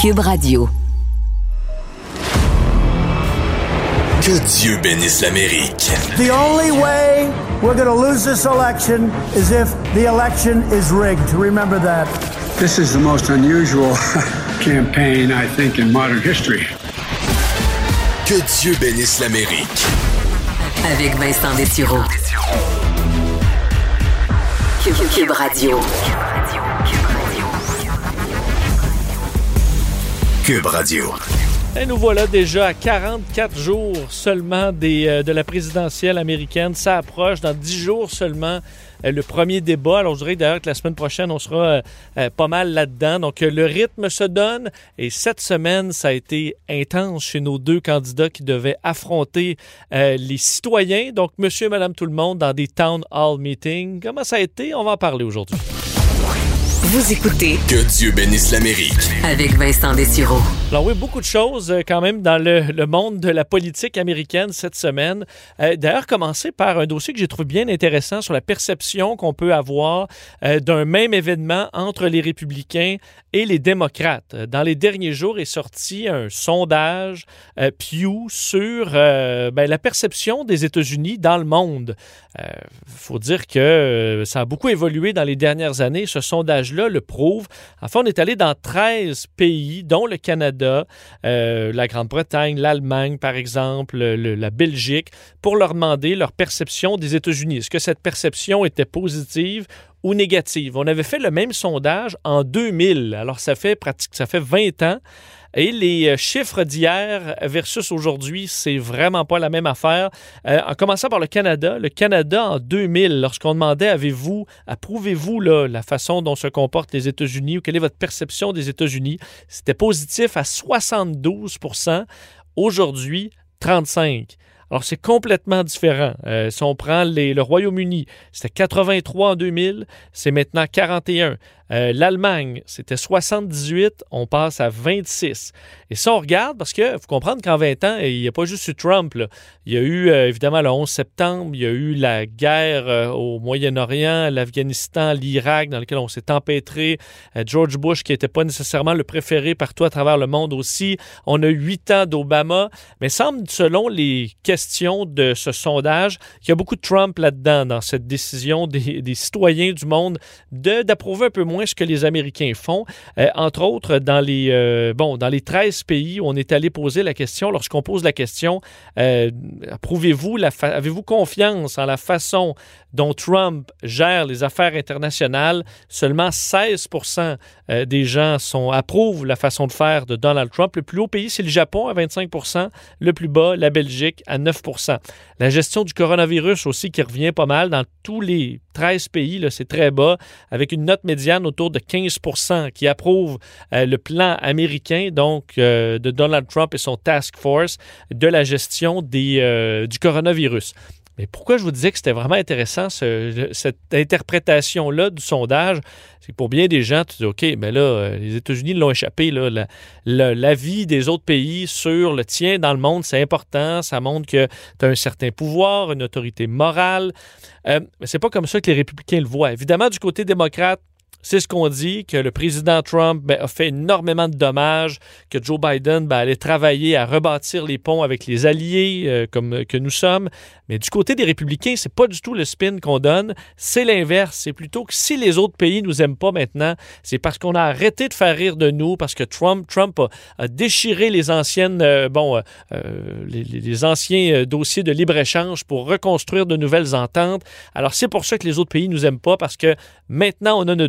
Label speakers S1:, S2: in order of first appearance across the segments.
S1: Cube Radio.
S2: Que Dieu bénisse l'Amérique.
S3: The only way we're going to lose this election is if the election is rigged. Remember that.
S4: This is the most unusual campaign, I think, in modern history.
S2: Que Dieu bénisse l'Amérique.
S1: Avec Vincent Dessureau. Cube, Cube Radio.
S5: Et nous voilà déjà à 44 jours seulement euh, de la présidentielle américaine. Ça approche dans 10 jours seulement euh, le premier débat. Alors, je dirais d'ailleurs que la semaine prochaine, on sera euh, pas mal là-dedans. Donc, le rythme se donne. Et cette semaine, ça a été intense chez nos deux candidats qui devaient affronter les citoyens. Donc, monsieur et madame tout le monde dans des town hall meetings. Comment ça a été? On va en parler aujourd'hui.
S1: Vous écoutez
S2: Que Dieu bénisse l'Amérique.
S1: avec Vincent Dessureau.
S5: Alors oui, beaucoup de choses euh, quand même dans le, le monde de la politique américaine cette semaine. Euh, D'ailleurs, commencer par un dossier que j'ai trouvé bien intéressant sur la perception qu'on peut avoir euh, d'un même événement entre les républicains et les démocrates. Dans les derniers jours est sorti un sondage euh, Pew sur euh, ben, la perception des États-Unis dans le monde. Il faut dire que ça a beaucoup évolué dans les dernières années. Ce sondage-là le prouve. Enfin, on est allé dans 13 pays, dont le Canada, euh, la Grande-Bretagne, l'Allemagne, par exemple, le- la Belgique, pour leur demander leur perception des États-Unis. Est-ce que cette perception était positive ou négative? On avait fait le même sondage en 2000. Alors, ça fait pratique, ça fait 20 ans. Et les euh, chiffres d'hier versus aujourd'hui, c'est vraiment pas la même affaire. Euh, en commençant par le Canada, le Canada en 2000, lorsqu'on demandait avez-vous, approuvez-vous la façon dont se comportent les États-Unis ou quelle est votre perception des États-Unis, c'était positif à 72% Aujourd'hui, 35 alors, c'est complètement différent. Euh, si on prend les- le Royaume-Uni, c'était 83 en 2000, c'est maintenant 41. Euh, L'Allemagne, c'était 78, on passe à 26. Et ça, on regarde parce que faut comprendre qu'en 20 ans, il n'y a pas juste eu Trump. Il y a eu euh, évidemment le 11 septembre, il y a eu la guerre euh, au Moyen-Orient, l'Afghanistan, l'Irak, dans lequel on s'est empêtré. George Bush, qui n'était pas nécessairement le préféré partout à travers le monde aussi. On a huit ans d'Obama. Mais semble, selon les questions de ce sondage, qu'il y a beaucoup de Trump là-dedans, dans cette décision des, des citoyens du monde de- d'approuver un peu moins ce que les Américains font. Euh, entre autres, dans les, euh, bon, dans les 13 pays où on est allé poser la question, lorsqu'on pose la question, euh, approuvez-vous, fa- avez-vous confiance en la façon dont Trump gère les affaires internationales, seulement 16% euh, des gens sont, approuvent la façon de faire de Donald Trump. Le plus haut pays, c'est le Japon à 25% le plus bas, la Belgique à 9% La gestion du coronavirus aussi qui revient pas mal dans tous les 13 pays, c'est très bas, avec une note médiane autour de 15 qui approuvent euh, le plan américain, donc euh, de Donald Trump et son task force de la gestion des, euh, du coronavirus. Mais pourquoi je vous disais que c'était vraiment intéressant, ce- cette interprétation-là du sondage, c'est que pour bien des gens, tu dis, OK, mais là, les États-Unis l'ont échappé. Là, la- des autres pays sur le tien dans le monde, c'est important. Ça montre que tu as un certain pouvoir, une autorité morale. Euh, mais c'est pas comme ça que les républicains le voient. Évidemment, du côté démocrate, c'est ce qu'on dit, que le président Trump ben, a fait énormément de dommages, que Joe Biden ben, allait travailler à rebâtir les ponts avec les alliés euh, comme que nous sommes. Mais du côté des républicains, c'est pas du tout le spin qu'on donne. C'est l'inverse. C'est plutôt que si les autres pays nous aiment pas maintenant, c'est parce qu'on a arrêté de faire rire de nous, parce que Trump, Trump a, déchiré les anciennes, euh, bon, euh, euh, les, anciens euh, dossiers de libre-échange pour reconstruire de nouvelles ententes. Alors c'est pour ça que les autres pays nous aiment pas, parce que maintenant on a dû,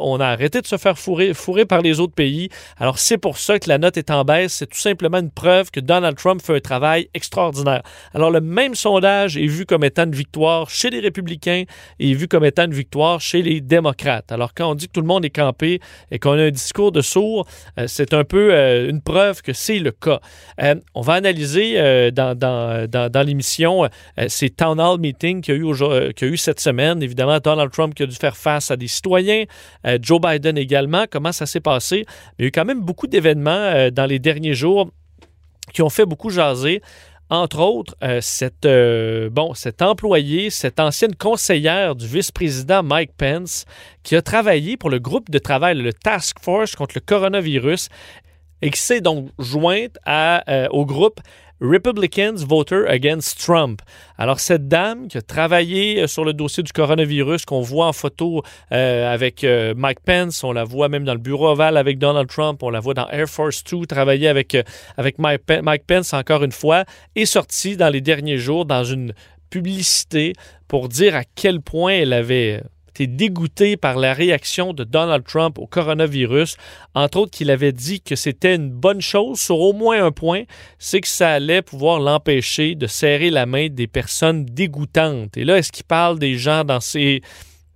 S5: on a arrêté de se faire fourrer, par les autres pays. Alors c'est pour ça que la note est en baisse. C'est tout simplement une preuve que Donald Trump fait un travail extraordinaire. Alors le même sondage est vu comme étant une victoire chez les républicains et vu comme étant une victoire chez les démocrates. Alors quand on dit que tout le monde est campé et qu'on a un discours de sourds, euh, c'est un peu euh, une preuve que c'est le cas. Euh, on va analyser euh, dans, l'émission ces town hall meetings qu'il y, y a eu cette semaine. Évidemment, Donald Trump a dû faire face à des citoyens, euh, Joe Biden également, comment ça s'est passé? Il y a eu quand même beaucoup d'événements euh, dans les derniers jours qui ont fait beaucoup jaser. Entre autres, euh, cet employé, cette ancienne conseillère du vice-président Mike Pence, qui a travaillé pour le groupe de travail, le Task Force contre le coronavirus. Et qui s'est donc jointe euh, au groupe Republicans Voter Against Trump. Alors, cette dame qui a travaillé euh, sur le dossier du coronavirus, qu'on voit en photo euh, avec Mike Pence, on la voit même dans le bureau ovale avec Donald Trump, on la voit dans Air Force Two travailler avec, avec Mike, Mike Pence encore une fois, est sortie dans les derniers jours dans une publicité pour dire à quel point elle avait dégoûté par la réaction de Donald Trump au coronavirus. Entre autres, qu'il avait dit que c'était une bonne chose sur au moins un point, c'est que ça allait pouvoir l'empêcher de serrer la main des personnes dégoûtantes. Et là, est-ce qu'il parle des gens dans ces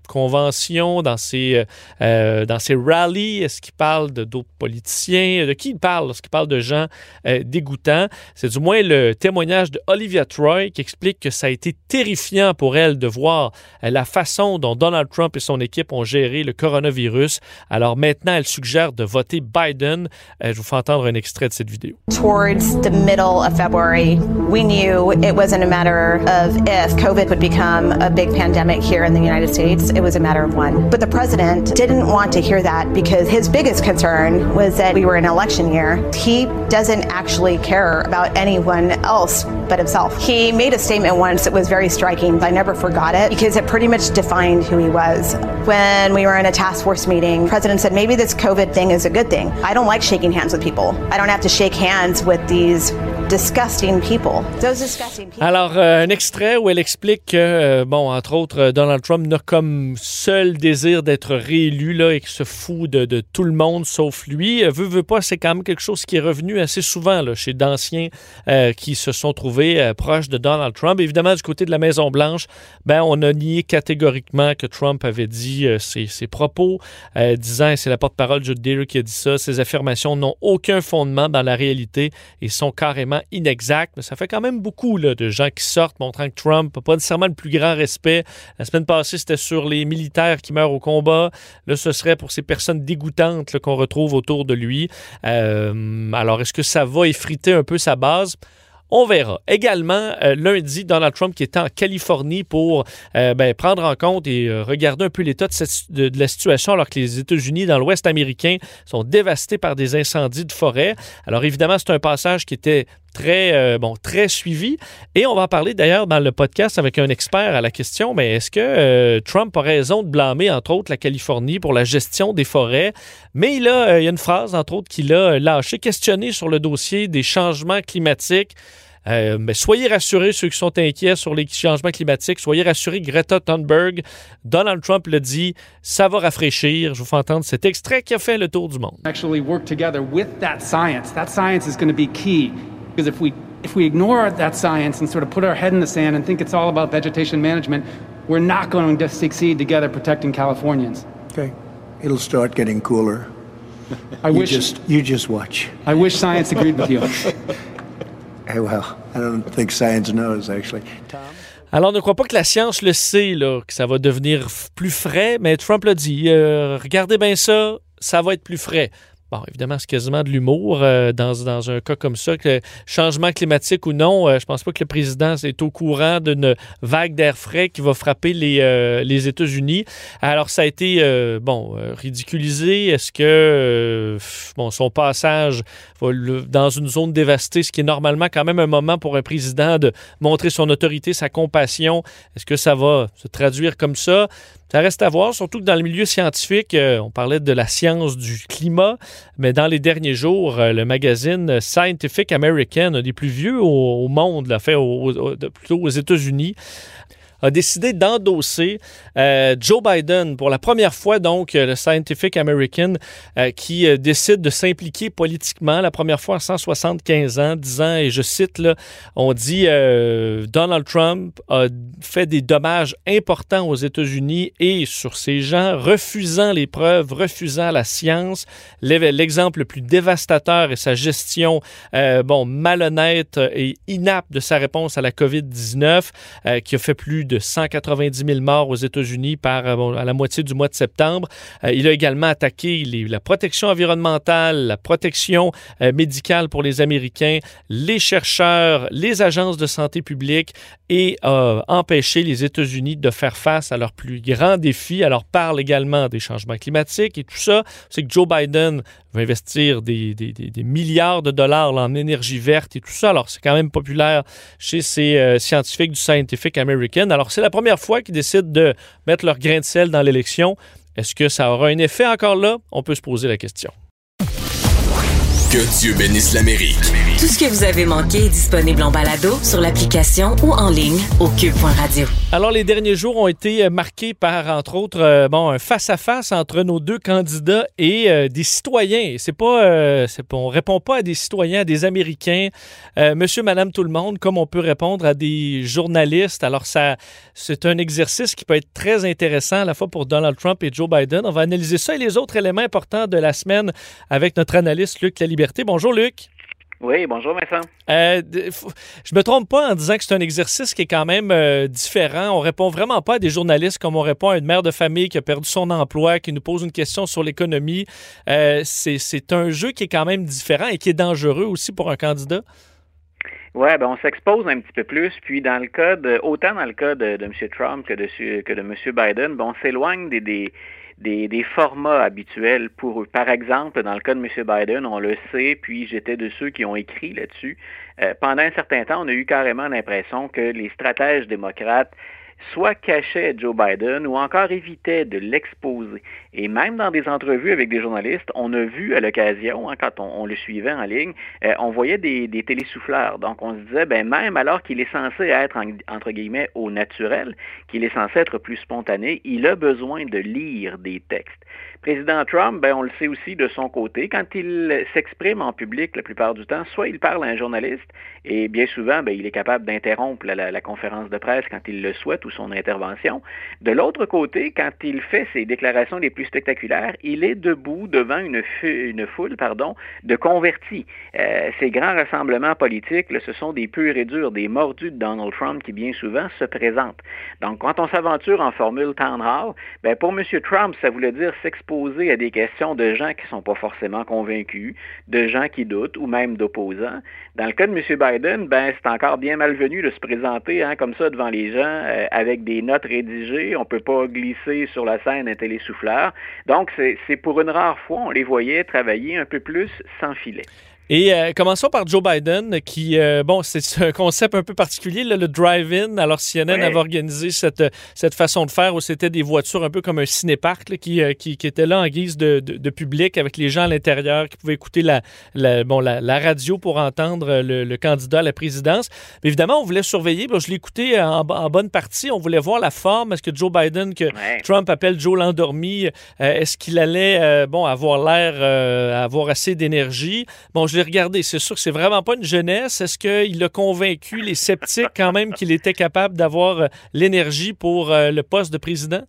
S5: conventions, dans ses, euh, euh, dans ses rallyes? Est-ce qu'il parle de d'autres politiciens? De qui il parle lorsqu'il parle de gens euh, dégoûtants? C'est du moins le témoignage de Olivia Troy qui explique que ça a été terrifiant pour elle de voir la façon dont Donald Trump et son équipe ont géré le coronavirus. Alors maintenant, elle suggère de voter Biden. je vous fais entendre un extrait de cette vidéo.
S6: Towards the middle of February, we knew it wasn't a matter of if COVID would become a big pandemic here in the United States. It was a matter of one. But the president didn't want to hear that because his biggest concern was that we were in election year. He doesn't actually care about anyone else but himself. He made a statement once that was very striking. I never forgot it because it pretty much defined who he was. When we were in a task force meeting, president said, maybe this COVID thing is a good thing. I don't like shaking hands with people. I don't have to shake hands with these
S5: Alors, euh, un extrait où elle explique que, euh, bon, entre autres, euh, Donald Trump n'a comme seul désir d'être réélu là, et qu'il se fout de, de, tout le monde sauf lui. Veut, veut pas, c'est quand même quelque chose qui est revenu assez souvent là, chez d'anciens qui se sont trouvés proches de Donald Trump. Évidemment, du côté de la Maison-Blanche, ben, on a nié catégoriquement que Trump avait dit ses, ses, propos, disant, c'est la porte-parole Jude Deere qui a dit ça, ces affirmations n'ont aucun fondement dans la réalité et sont carrément inexactes. Mais ça fait quand même beaucoup de gens qui sortent montrant que Trump n'a pas nécessairement le plus grand respect. La semaine passée, c'était sur les militaires qui meurent au combat. Là, ce serait pour ces personnes dégoûtantes qu'on retrouve autour de lui. Euh, alors, est-ce que ça va effriter un peu sa base? On verra. Également, euh, lundi, Donald Trump qui était en Californie pour euh, ben, prendre en compte et regarder un peu l'état de, la situation alors que les États-Unis, dans l'Ouest américain, sont dévastés par des incendies de forêt. Alors évidemment, c'est un passage qui était très, euh, bon, très suivi. Et on va en parler d'ailleurs dans le podcast avec un expert à la question, mais est-ce que euh, Trump a raison de blâmer, entre autres, la Californie pour la gestion des forêts? Mais il, a, euh, y a une phrase, entre autres, qu'il a lâché, questionné sur le dossier des changements climatiques. mais soyez rassurés, ceux qui sont inquiets sur les changements climatiques, soyez rassurés, Greta Thunberg, Donald Trump le dit, ça va rafraîchir. Je vous fais entendre cet extrait qui a fait le tour du monde.
S7: Actually work together with that science. That science is going to be key. Because if we if we ignore that science and sort of put our head in the sand and think it's all about vegetation management, we're not going to succeed together protecting Californians.
S3: Okay, it'll start getting cooler.
S7: I
S3: you
S7: wish
S3: just you just watch.
S7: I wish science agreed with you.
S3: hey, well, I don't think science knows actually. Tom.
S5: Alors, ne crois pas que la science le sait, là, que ça va devenir plus frais, mais Trump l'a dit. Euh, regardez bien ça, ça va être plus frais. Évidemment, c'est quasiment de l'humour euh, dans, un cas comme ça. Que changement climatique ou non, euh, je pense pas que le président est au courant d'une vague d'air frais qui va frapper les, euh, les États-Unis. Alors, ça a été, bon, ridiculisé. Est-ce que, bon, son passage dans une zone dévastée, ce qui est normalement quand même un moment pour un président de montrer son autorité, sa compassion, est-ce que ça va se traduire comme ça? Ça reste à voir, surtout que dans le milieu scientifique, euh, on parlait de la science du climat, mais dans les derniers jours, euh, le magazine Scientific American, un des plus vieux au, monde, l'a fait plutôt aux États-Unis, a décidé d'endosser euh, Joe Biden pour la première fois, donc euh, le Scientific American euh, qui décide de s'impliquer politiquement, la première fois en 175 ans, disant, et je cite, là, on dit Donald Trump a fait des dommages importants aux États-Unis et sur ces gens, refusant les preuves, refusant la science. L'exemple le plus dévastateur est sa gestion, bon, malhonnête et inapte de sa réponse à la COVID-19, qui a fait plus de 190 000 morts aux États-Unis par euh, à la moitié du mois de septembre. Euh, il a également attaqué la protection environnementale, la protection euh, médicale pour les Américains, les chercheurs, les agences de santé publique et a empêché les États-Unis de faire face à leurs plus grands défis. Alors parle également des changements climatiques et tout ça. C'est que Joe Biden investir des, milliards de dollars en énergie verte et tout ça. Alors, c'est quand même populaire chez ces euh, scientifiques du Scientific American. Alors, c'est la première fois qu'ils décident de mettre leur grain de sel dans l'élection. Est-ce que ça aura un effet encore là? On peut se poser la question.
S2: Que Dieu bénisse l'Amérique.
S1: Tout ce que vous avez manqué est disponible en balado sur l'application ou en ligne au cube.radio.
S5: Alors, les derniers jours ont été euh, marqués par, entre autres, euh, bon, un face-à-face entre nos deux candidats et euh, des citoyens. C'est pas, on répond pas à des citoyens, à des Américains, monsieur, madame, tout le monde, comme on peut répondre à des journalistes. Alors, ça, c'est un exercice qui peut être très intéressant à la fois pour Donald Trump et Joe Biden. On va analyser ça et les autres éléments importants de la semaine avec notre analyste Luc Laliberté. Bonjour, Luc.
S8: Oui, bonjour Vincent.
S5: Euh, je me trompe pas en disant que c'est un exercice qui est quand même euh, différent. On répond vraiment pas à des journalistes comme on répond à une mère de famille qui a perdu son emploi, qui nous pose une question sur l'économie. Euh, c'est un jeu qui est quand même différent et qui est dangereux aussi pour un candidat.
S8: Oui, ben on s'expose un petit peu plus. Puis dans le cas de, autant dans le cas de, M. Trump que de, que de M. Biden, ben on s'éloigne des, des des, formats habituels pour eux. Par exemple, dans le cas de M. Biden, on le sait, puis j'étais de ceux qui ont écrit là-dessus. Euh, pendant un certain temps, on a eu carrément l'impression que les stratèges démocrates soit cachait Joe Biden ou encore évitait de l'exposer. Et même dans des entrevues avec des journalistes, on a vu à l'occasion, hein, quand on, le suivait en ligne, euh, on voyait des, télésouffleurs. Donc on se disait, ben même alors qu'il est censé être entre guillemets au naturel, qu'il est censé être plus spontané, il a besoin de lire des textes. Président Trump, ben, on le sait aussi de son côté, quand il s'exprime en public la plupart du temps, soit il parle à un journaliste, et bien souvent, ben, il est capable d'interrompre la, conférence de presse quand il le souhaite ou son intervention. De l'autre côté, quand il fait ses déclarations les plus spectaculaires, il est debout devant une, foule de convertis. Euh, ces grands rassemblements politiques, ce sont des purs et durs, des mordus de Donald Trump qui bien souvent se présentent. Donc, quand on s'aventure en formule town hall, ben, pour M. Trump, ça voulait dire s'exposer à des questions de gens qui ne sont pas forcément convaincus, de gens qui doutent ou même d'opposants. Dans le cas de M. Biden, ben, c'est encore bien malvenu de se présenter hein, comme ça devant les gens euh, avec des notes rédigées. On ne peut pas glisser sur la scène un télésouffleur. Donc, c'est pour une rare fois, on les voyait travailler un peu plus sans filet.
S5: Et euh, commençons par Joe Biden, qui, euh, bon, c'est un concept un peu particulier, le drive-in. Alors, CNN avait organisé cette, cette façon de faire où c'était des voitures un peu comme un cinéparc qui, euh, qui, qui, était là en guise de, de, public avec les gens à l'intérieur qui pouvaient écouter la, la bon, la, la, radio pour entendre le, le, candidat à la présidence. Mais évidemment, on voulait surveiller. Bon, je l'ai écouté en, en, bonne partie. On voulait voir la forme. Est-ce que Joe Biden, que Trump appelle Joe l'endormi, est-ce qu'il allait bon, avoir l'air, avoir assez d'énergie? Bon, je regardez, c'est sûr que c'est vraiment pas une jeunesse. Est-ce qu'il a convaincu les sceptiques quand même qu'il était capable d'avoir euh, l'énergie pour euh, le poste de président?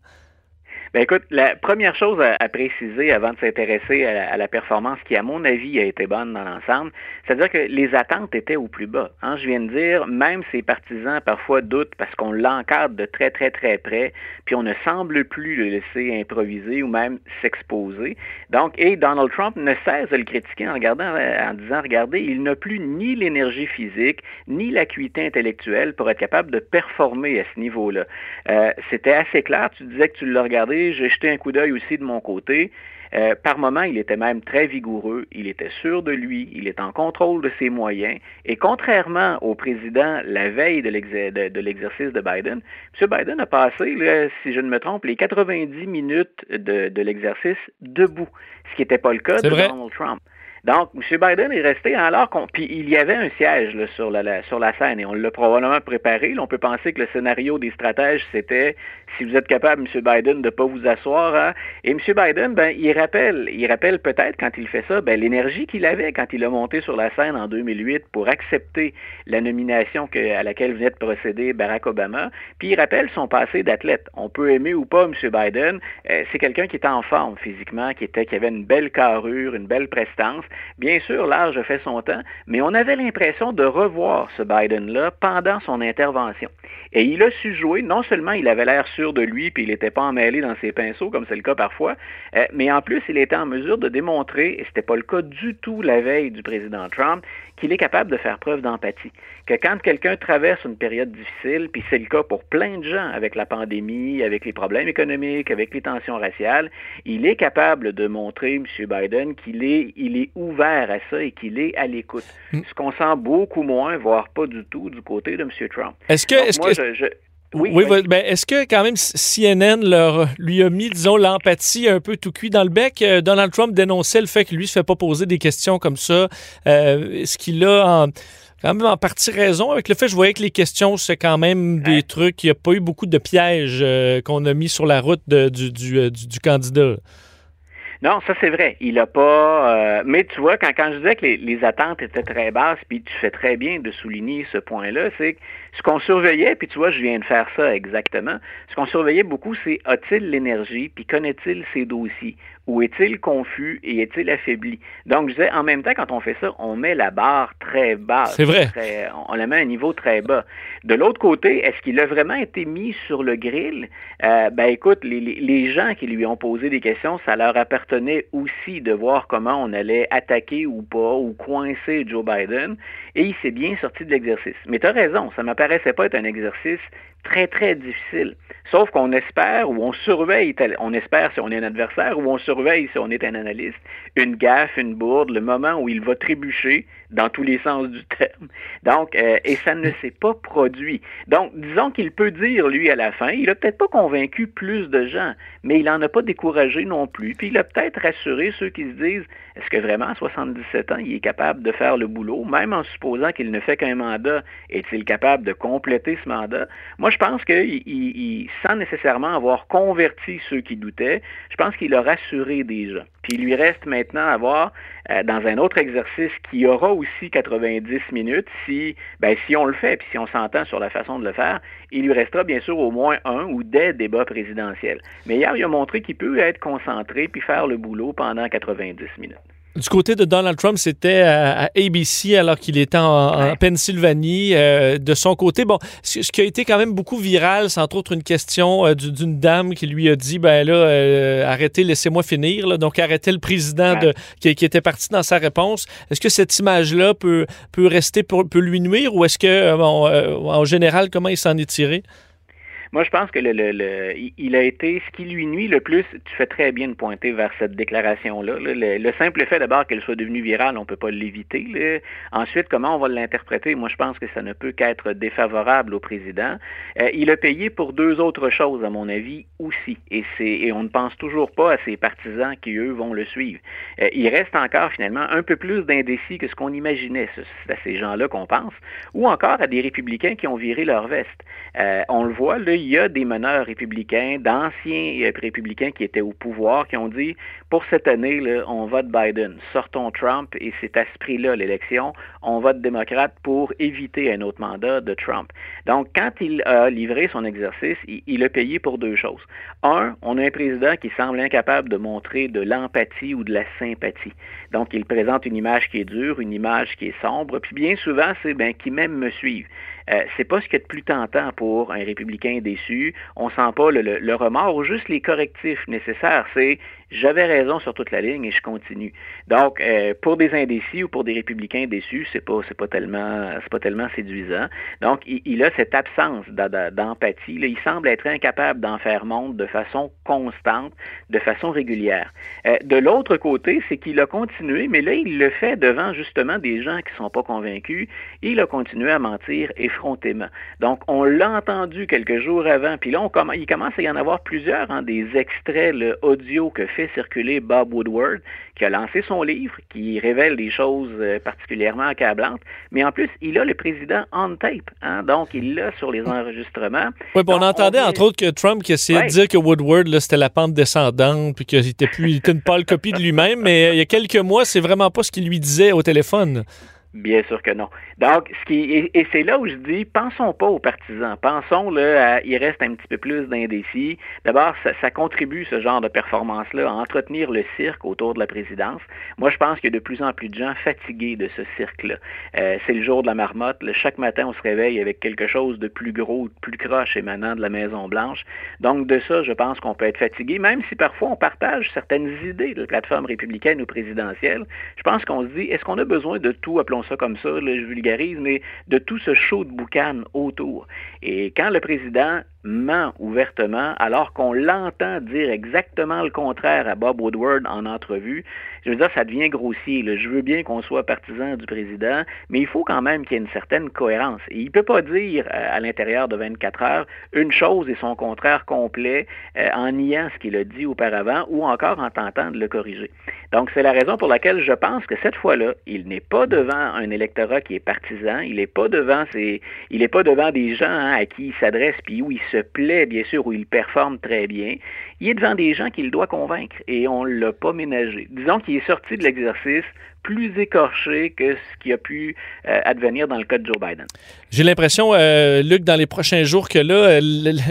S8: Ben écoute, la première chose à, préciser avant de s'intéresser à, la performance qui, à mon avis, a été bonne dans l'ensemble, c'est-à-dire que les attentes étaient au plus bas. Hein. Je viens de dire, même ses partisans parfois doutent parce qu'on l'encadre de très, très, très près, puis on ne semble plus le laisser improviser ou même s'exposer. Donc, et Donald Trump ne cesse de le critiquer en, regardant, en disant, regardez, il n'a plus ni l'énergie physique, ni l'acuité intellectuelle pour être capable de performer à ce niveau-là. Euh, C'était assez clair, tu disais que tu l'as regardé j'ai jeté un coup d'œil aussi de mon côté. Euh, par moments, il était même très vigoureux, il était sûr de lui, il est en contrôle de ses moyens. Et contrairement au président la veille de l'exercice de, Biden, M. Biden a passé, si je ne me trompe, les 90 minutes de, l'exercice debout, ce qui n'était pas le cas de Donald Trump. Donc, M. Biden est resté alors qu'on. Il y avait un siège sur, la, sur la scène et on l'a probablement préparé. on peut penser que le scénario des stratèges, c'était si vous êtes capable, M. Biden, de ne pas vous asseoir. Hein. Et M. Biden, ben, il rappelle, il rappelle peut-être quand il fait ça, ben, l'énergie qu'il avait quand il a monté sur la scène en 2008 pour accepter la nomination à laquelle venait de procéder Barack Obama. Puis il rappelle son passé d'athlète. On peut aimer ou pas M. Biden. Euh, c'est quelqu'un qui était en forme physiquement, qui, était, qui avait une belle carrure, une belle prestance. Bien sûr, l'âge fait son temps, mais on avait l'impression de revoir ce Biden-là pendant son intervention. Et il a su jouer, non seulement il avait l'air sûr de lui, puis il n'était pas emmêlé dans ses pinceaux, comme c'est le cas parfois, euh, mais en plus, il était en mesure de démontrer, et ce n'était pas le cas du tout la veille du président Trump, qu'il est capable de faire preuve d'empathie. Que quand quelqu'un traverse une période difficile, puis c'est le cas pour plein de gens avec la pandémie, avec les problèmes économiques, avec les tensions raciales, il est capable de montrer, M. Biden, qu'il est, il est ouvert à ça et qu'il est à l'écoute. Mm. Ce qu'on sent beaucoup moins, voire pas du tout, du côté de M. Trump.
S5: Est-ce que, est-ce que... Oui, oui ben, est-ce que quand même CNN leur, lui a mis, disons, l'empathie un peu tout cuit dans le bec? Euh, Donald Trump dénonçait le fait que lui se fait pas poser des questions comme ça. Euh, est-ce qu'il a en, quand même en partie raison avec le fait que je voyais que les questions, c'est quand même des trucs, il n'y a pas eu beaucoup de pièges euh, qu'on a mis sur la route du, du, du, candidat.
S8: Non, ça c'est vrai. Il a pas. mais tu vois, quand, quand je disais que les, les, attentes étaient très basses, puis tu fais très bien de souligner ce point-là, c'est que ce qu'on surveillait, puis tu vois, je viens de faire ça exactement, ce qu'on surveillait beaucoup, c'est a-t-il l'énergie, puis connaît-il ses dossiers, ou est-il confus et est-il affaibli? Donc, je disais, en même temps, quand on fait ça, on met la barre très basse.
S5: C'est vrai.
S8: on la met à un niveau très bas. De l'autre côté, est-ce qu'il a vraiment été mis sur le grill? Euh, ben écoute, les, les, gens qui lui ont posé des questions, ça leur appartenait aussi de voir comment on allait attaquer ou pas, ou coincer Joe Biden, et il s'est bien sorti de l'exercice. Mais tu as raison, ça m'apparaît paraissait pas être un exercice très, très difficile. Sauf qu'on espère ou on surveille, on espère si on est un adversaire ou on surveille si on est un analyste, une gaffe, une bourde, le moment où il va trébucher dans tous les sens du terme. Donc, euh, et ça ne s'est pas produit. Donc, disons qu'il peut dire, lui, à la fin, il n'a peut-être pas convaincu plus de gens, mais il n'en a pas découragé non plus. Puis il a peut-être rassuré ceux qui se disent, est-ce que vraiment à 77 ans, il est capable de faire le boulot, même en supposant qu'il ne fait qu'un mandat, est-il capable de compléter ce mandat? Moi, je pense qu'il, sans nécessairement avoir converti ceux qui doutaient, je pense qu'il a rassuré des gens. Puis il lui reste maintenant à voir euh, dans un autre exercice qui aura aussi 90 minutes, si, ben, si on le fait, puis si on s'entend sur la façon de le faire, il lui restera bien sûr au moins un ou des débats présidentiels. Mais hier, il a montré qu'il peut être concentré puis faire le boulot pendant 90 minutes.
S5: Du côté de Donald Trump, c'était à, ABC alors qu'il était en, Pennsylvanie. Euh, de son côté, bon, ce, qui a été quand même beaucoup viral, c'est entre autres une question euh, d'une dame qui lui a dit, ben là, euh, arrêtez, laissez-moi finir. Donc, arrêtez le président de, qui, était parti dans sa réponse. Est-ce que cette image-là peut, peut rester, peut, peut lui nuire ou est-ce que, bon, en général, comment il s'en est tiré?
S8: Moi, je pense que le, le, il a été ce qui lui nuit le plus. Tu fais très bien de pointer vers cette déclaration-là. Le, simple fait d'abord qu'elle soit devenue virale, on ne peut pas l'éviter. Ensuite, comment on va l'interpréter? Moi, je pense que ça ne peut qu'être défavorable au président. Euh, il a payé pour deux autres choses, à mon avis, aussi. Et, et on ne pense toujours pas à ses partisans qui, eux, vont le suivre. Euh, il reste encore, finalement, un peu plus d'indécis que ce qu'on imaginait. C'est à ces gens-là qu'on pense. Ou encore à des républicains qui ont viré leur veste. Euh, on le voit, là, il y a des meneurs républicains, d'anciens euh, républicains qui étaient au pouvoir, qui ont dit pour cette année, on vote Biden, sortons Trump et c'est à ce prix-là l'élection, on vote démocrate pour éviter un autre mandat de Trump. Donc, quand il a livré son exercice, il, a payé pour deux choses. Un, on a un président qui semble incapable de montrer de l'empathie ou de la sympathie. Donc, il présente une image qui est dure, une image qui est sombre, puis bien souvent, c'est ben, qui même me suivent. Euh, c'est pas ce qui est de plus tentant pour un républicain déçu. On sent pas le, le, le remords ou juste les correctifs nécessaires. C'est j'avais raison sur toute la ligne et je continue. Donc, euh, pour des indécis ou pour des républicains déçus, c'est pas c'est pas tellement c'est pas tellement séduisant. Donc, il, a cette absence d'empathie. Il semble être incapable d'en faire montre de façon constante, de façon régulière. Euh, de l'autre côté, c'est qu'il a continué, mais là, il le fait devant justement des gens qui sont pas convaincus. Il a continué à mentir effrontément. Donc, on l'a entendu quelques jours avant, puis là, on il commence à y en avoir plusieurs, hein, des extraits audio que fait circuler Bob Woodward, qui a lancé son livre, qui révèle des choses euh, particulièrement accablantes, mais en plus, il a le président on tape, hein, donc il l'a sur les enregistrements.
S5: Oui, on entendait entre autres que Trump qui essayait de dire que Woodward, c'était la pente descendante, puis qu'il était plus, il était une pâle copie de lui-même, mais euh, il y a quelques mois, c'est vraiment pas ce qu'il lui disait au téléphone.
S8: Bien sûr que non. Donc, ce qui et, c'est là où je dis, pensons pas aux partisans, pensons là, à, il reste un petit peu plus d'indécis. D'abord, ça, contribue ce genre de performance-là à entretenir le cirque autour de la présidence. Moi, je pense qu'il y a de plus en plus de gens fatigués de ce cirque-là. Euh, c'est le jour de la marmotte. chaque matin, on se réveille avec quelque chose de plus gros, de plus croche émanant de la Maison Blanche. Donc, de ça, je pense qu'on peut être fatigué, même si parfois on partage certaines idées de plateforme républicaine ou présidentielle. Je pense qu'on se dit, est-ce qu'on a besoin de tout, appelons ça comme ça, je vulgarise, mais de tout ce show de boucan autour. Et quand le président ment ouvertement alors qu'on l'entend dire exactement le contraire à Bob Woodward en entrevue, je veux dire, ça devient grossier. Je veux bien qu'on soit partisan du président, mais il faut quand même qu'il y ait une certaine cohérence. Et il ne peut pas dire euh, à l'intérieur de 24 heures une chose et son contraire complet euh, en niant ce qu'il a dit auparavant ou encore en tentant de le corriger. Donc, c'est la raison pour laquelle je pense que cette fois-là, il n'est pas devant un électorat qui est partisan, il n'est pas devant il n'est pas devant des gens hein, à qui il s'adresse puis où il se plaît, bien sûr, où il performe très bien. Il est devant des gens qu'il doit convaincre et on ne l'a pas ménagé. Disons qu'il est sorti de l'exercice plus écorché que ce qui a pu euh, advenir dans le cas de Joe Biden.
S5: J'ai l'impression, euh, Luc, dans les prochains jours, que là, euh,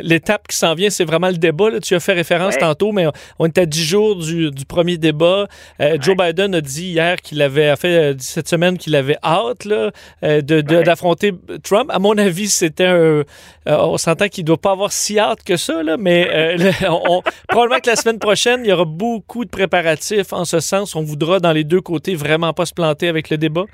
S5: l'étape qui s'en vient, c'est vraiment le débat. Tu as fait référence tantôt, mais on est à 10 jours du, premier débat. Joe Biden a dit hier qu'il avait fait cette semaine qu'il avait hâte d'affronter Trump. À mon avis, c'était un. on s'entend qu'il ne doit pas avoir si hâte que ça, là, mais probablement que la semaine prochaine, il y aura beaucoup de préparatifs en ce sens. On voudra, dans les deux côtés, vraiment pas se planter avec le débat?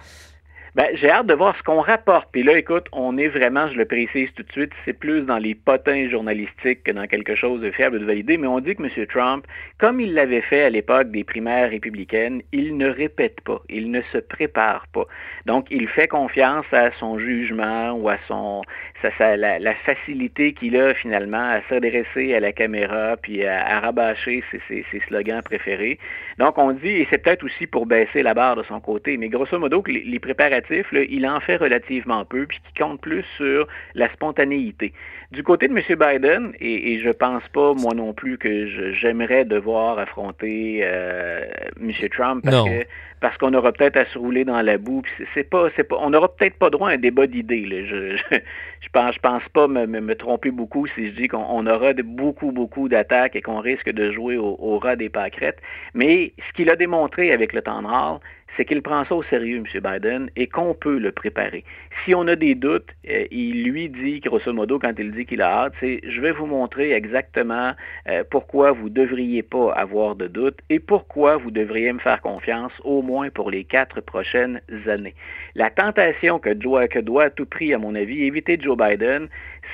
S8: Ben, j'ai hâte de voir ce qu'on rapporte. Puis là, écoute, on est vraiment, je le précise tout de suite, c'est plus dans les potins journalistiques que dans quelque chose de fiable de validé, mais on dit que M. Trump, comme il l'avait fait à l'époque des primaires républicaines, il ne répète pas, il ne se prépare pas. Donc, il fait confiance à son jugement ou à son la, facilité qu'il a finalement à s'adresser à la caméra puis à, rabâcher ses, slogans préférés. Donc, on dit, et c'est peut-être aussi pour baisser la barre de son côté, mais grosso modo, que les, préparatifs, il en fait relativement peu, puis qui compte plus sur la spontanéité. Du côté de M. Biden, et, et je pense pas, moi non plus, que j'aimerais devoir affronter euh, M. Trump parce que parce qu'on aura peut-être à se rouler dans la boue. C'est pas, c'est pas, on n'aura peut-être pas droit à un débat d'idées. Je, je, je, pense, pas me, tromper beaucoup si je dis qu'on aura beaucoup, beaucoup d'attaques et qu'on risque de jouer au, au des pâquerettes. Mais ce qu'il a démontré avec le temps noir, c'est qu'il prend ça au sérieux, M. Biden, et qu'on peut le préparer. Si on a des doutes, euh, il lui dit, grosso modo, quand il dit qu'il a hâte, c'est je vais vous montrer exactement euh, pourquoi vous ne devriez pas avoir de doutes et pourquoi vous devriez me faire confiance au moins pour les quatre prochaines années. La tentation que doit, que doit à tout prix, à mon avis, éviter Joe Biden,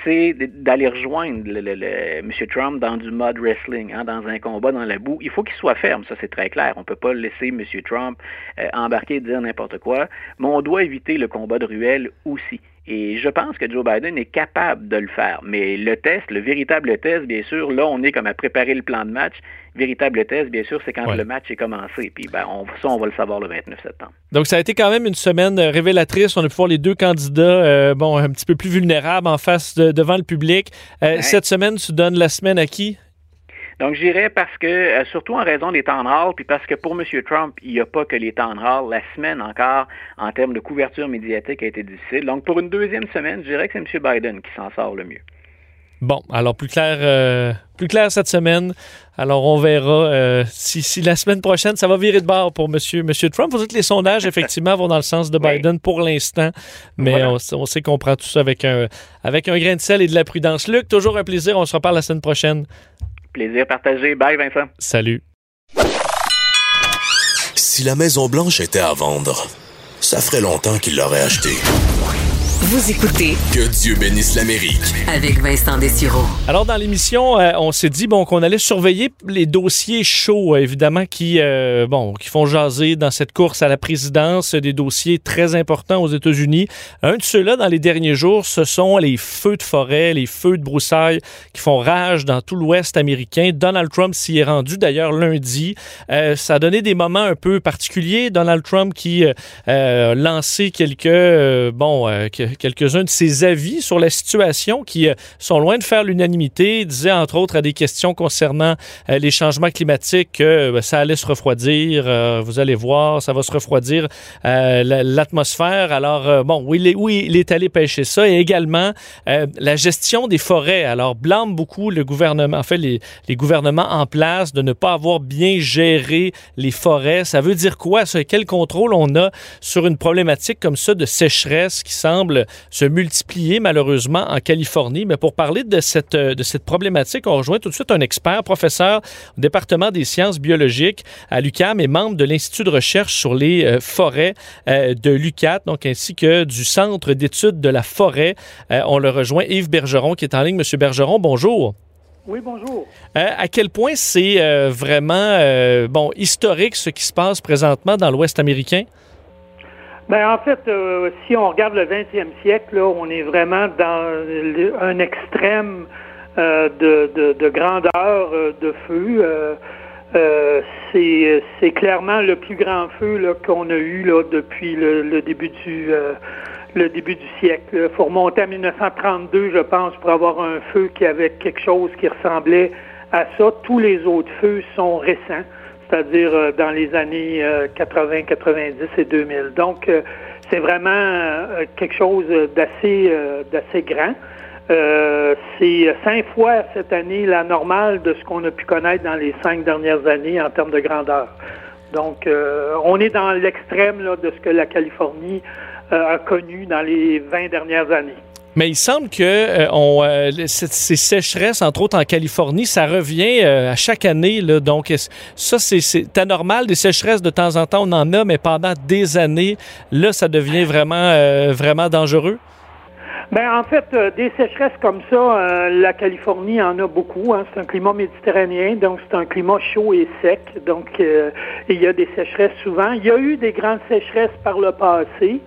S8: c'est d'aller rejoindre M. Trump dans du mud wrestling, hein, dans un combat dans la boue. Il faut qu'il soit ferme, ça c'est très clair. On ne peut pas laisser M. Trump euh, embarquer et dire n'importe quoi, mais on doit éviter le combat de ruelle aussi. Et je pense que Joe Biden est capable de le faire. Mais le test, le véritable test, bien sûr, là, on est comme à préparer le plan de match. Véritable test, bien sûr, c'est quand le match est commencé. Puis ben, on, ça, on va le savoir le 29 septembre.
S5: Donc, ça a été quand même une semaine euh, révélatrice. On a pu voir les deux candidats, euh, bon, un petit peu plus vulnérables en face devant le public. Euh, cette semaine, tu donnes la semaine à qui?
S8: Donc, j'irais parce que, euh, surtout en raison des temps de hall, puis parce que pour M. Trump, il n'y a pas que les temps de hall. La semaine encore, en termes de couverture médiatique, a été difficile. Donc, pour une deuxième semaine, je dirais que c'est M. Biden qui s'en sort le mieux.
S5: Bon, alors plus clair, euh, plus clair cette semaine. Alors on verra euh, si, la semaine prochaine ça va virer de bord pour Monsieur Monsieur Trump. Vous dites que les sondages effectivement vont dans le sens de Biden pour l'instant, mais on, on, sait qu'on prend tout ça avec un avec un grain de sel et de la prudence. Luc, toujours un plaisir. On se reparle la semaine prochaine.
S8: Plaisir partagé. Bye, Vincent.
S5: Salut.
S2: Si la Maison Blanche était à vendre, ça ferait longtemps qu'il l'aurait achetée.
S1: Vous écoutez
S2: Que Dieu bénisse l'Amérique
S1: avec Vincent Dessureau.
S5: Alors dans l'émission, euh, on s'est dit bon qu'on allait surveiller les dossiers chauds euh, évidemment qui euh, bon qui font jaser dans cette course à la présidence, des dossiers très importants aux États-Unis. Un de ceux-là dans les derniers jours, ce sont les feux de forêt, les feux de broussailles qui font rage dans tout l'Ouest américain. Donald Trump s'y est rendu d'ailleurs lundi. ça a donné des moments un peu particuliers. Donald Trump qui a lancé quelques bon que quelques-uns de ses avis sur la situation qui sont loin de faire l'unanimité. Il disait entre autres à des questions concernant les changements climatiques que ben, ça allait se refroidir. vous allez voir, ça va se refroidir l'atmosphère. Alors bon, oui, il est, oui, il est allé pêcher ça et également la gestion des forêts. Alors blâme beaucoup le gouvernement, en fait les, les gouvernements en place de ne pas avoir bien géré les forêts. Ça veut dire quoi? Ça? Quel contrôle on a sur une problématique comme ça de sécheresse qui semble se multiplier malheureusement en Californie? Mais pour parler de cette, de cette problématique, on rejoint tout de suite un expert, professeur au département des sciences biologiques à l'UCAM et membre de l'Institut de recherche sur les euh, forêts euh, de l'UCAT, donc ainsi que du Centre d'études de la forêt. Euh, on le rejoint Yves Bergeron qui est en ligne. Monsieur Bergeron, bonjour.
S9: Oui, bonjour.
S5: Euh, à quel point c'est euh, vraiment euh, bon historique ce qui se passe présentement dans l'Ouest américain?
S9: Ben, en fait, si on regarde le 20e siècle, on est vraiment dans un extrême de, de, grandeur de feu. c'est clairement le plus grand feu qu'on a eu depuis le début du le début du siècle. Il faut remonter à 1932, je pense, pour avoir un feu qui avait quelque chose qui ressemblait à ça. Tous les autres feux sont récents, c'est-à-dire euh, dans les années 80, euh, 90 et 2000. Donc, euh, c'est vraiment quelque chose d'assez grand. c'est cinq fois cette année la normale de ce qu'on a pu connaître dans les cinq dernières années en termes de grandeur. Donc, on est dans l'extrême de ce que la Californie a connu dans les 20 dernières années.
S5: Mais il semble que euh, euh, ces sécheresses, entre autres en Californie, ça revient à chaque année. Donc, ça, c'est anormal. Des sécheresses, de temps en temps, on en a, mais pendant des années, là, ça devient vraiment, vraiment dangereux?
S9: Ben, en fait, des sécheresses comme ça, la Californie en a beaucoup. Hein. C'est un climat méditerranéen, donc c'est un climat chaud et sec. Donc, il y a des sécheresses souvent. Il y a eu des grandes sécheresses par le passé.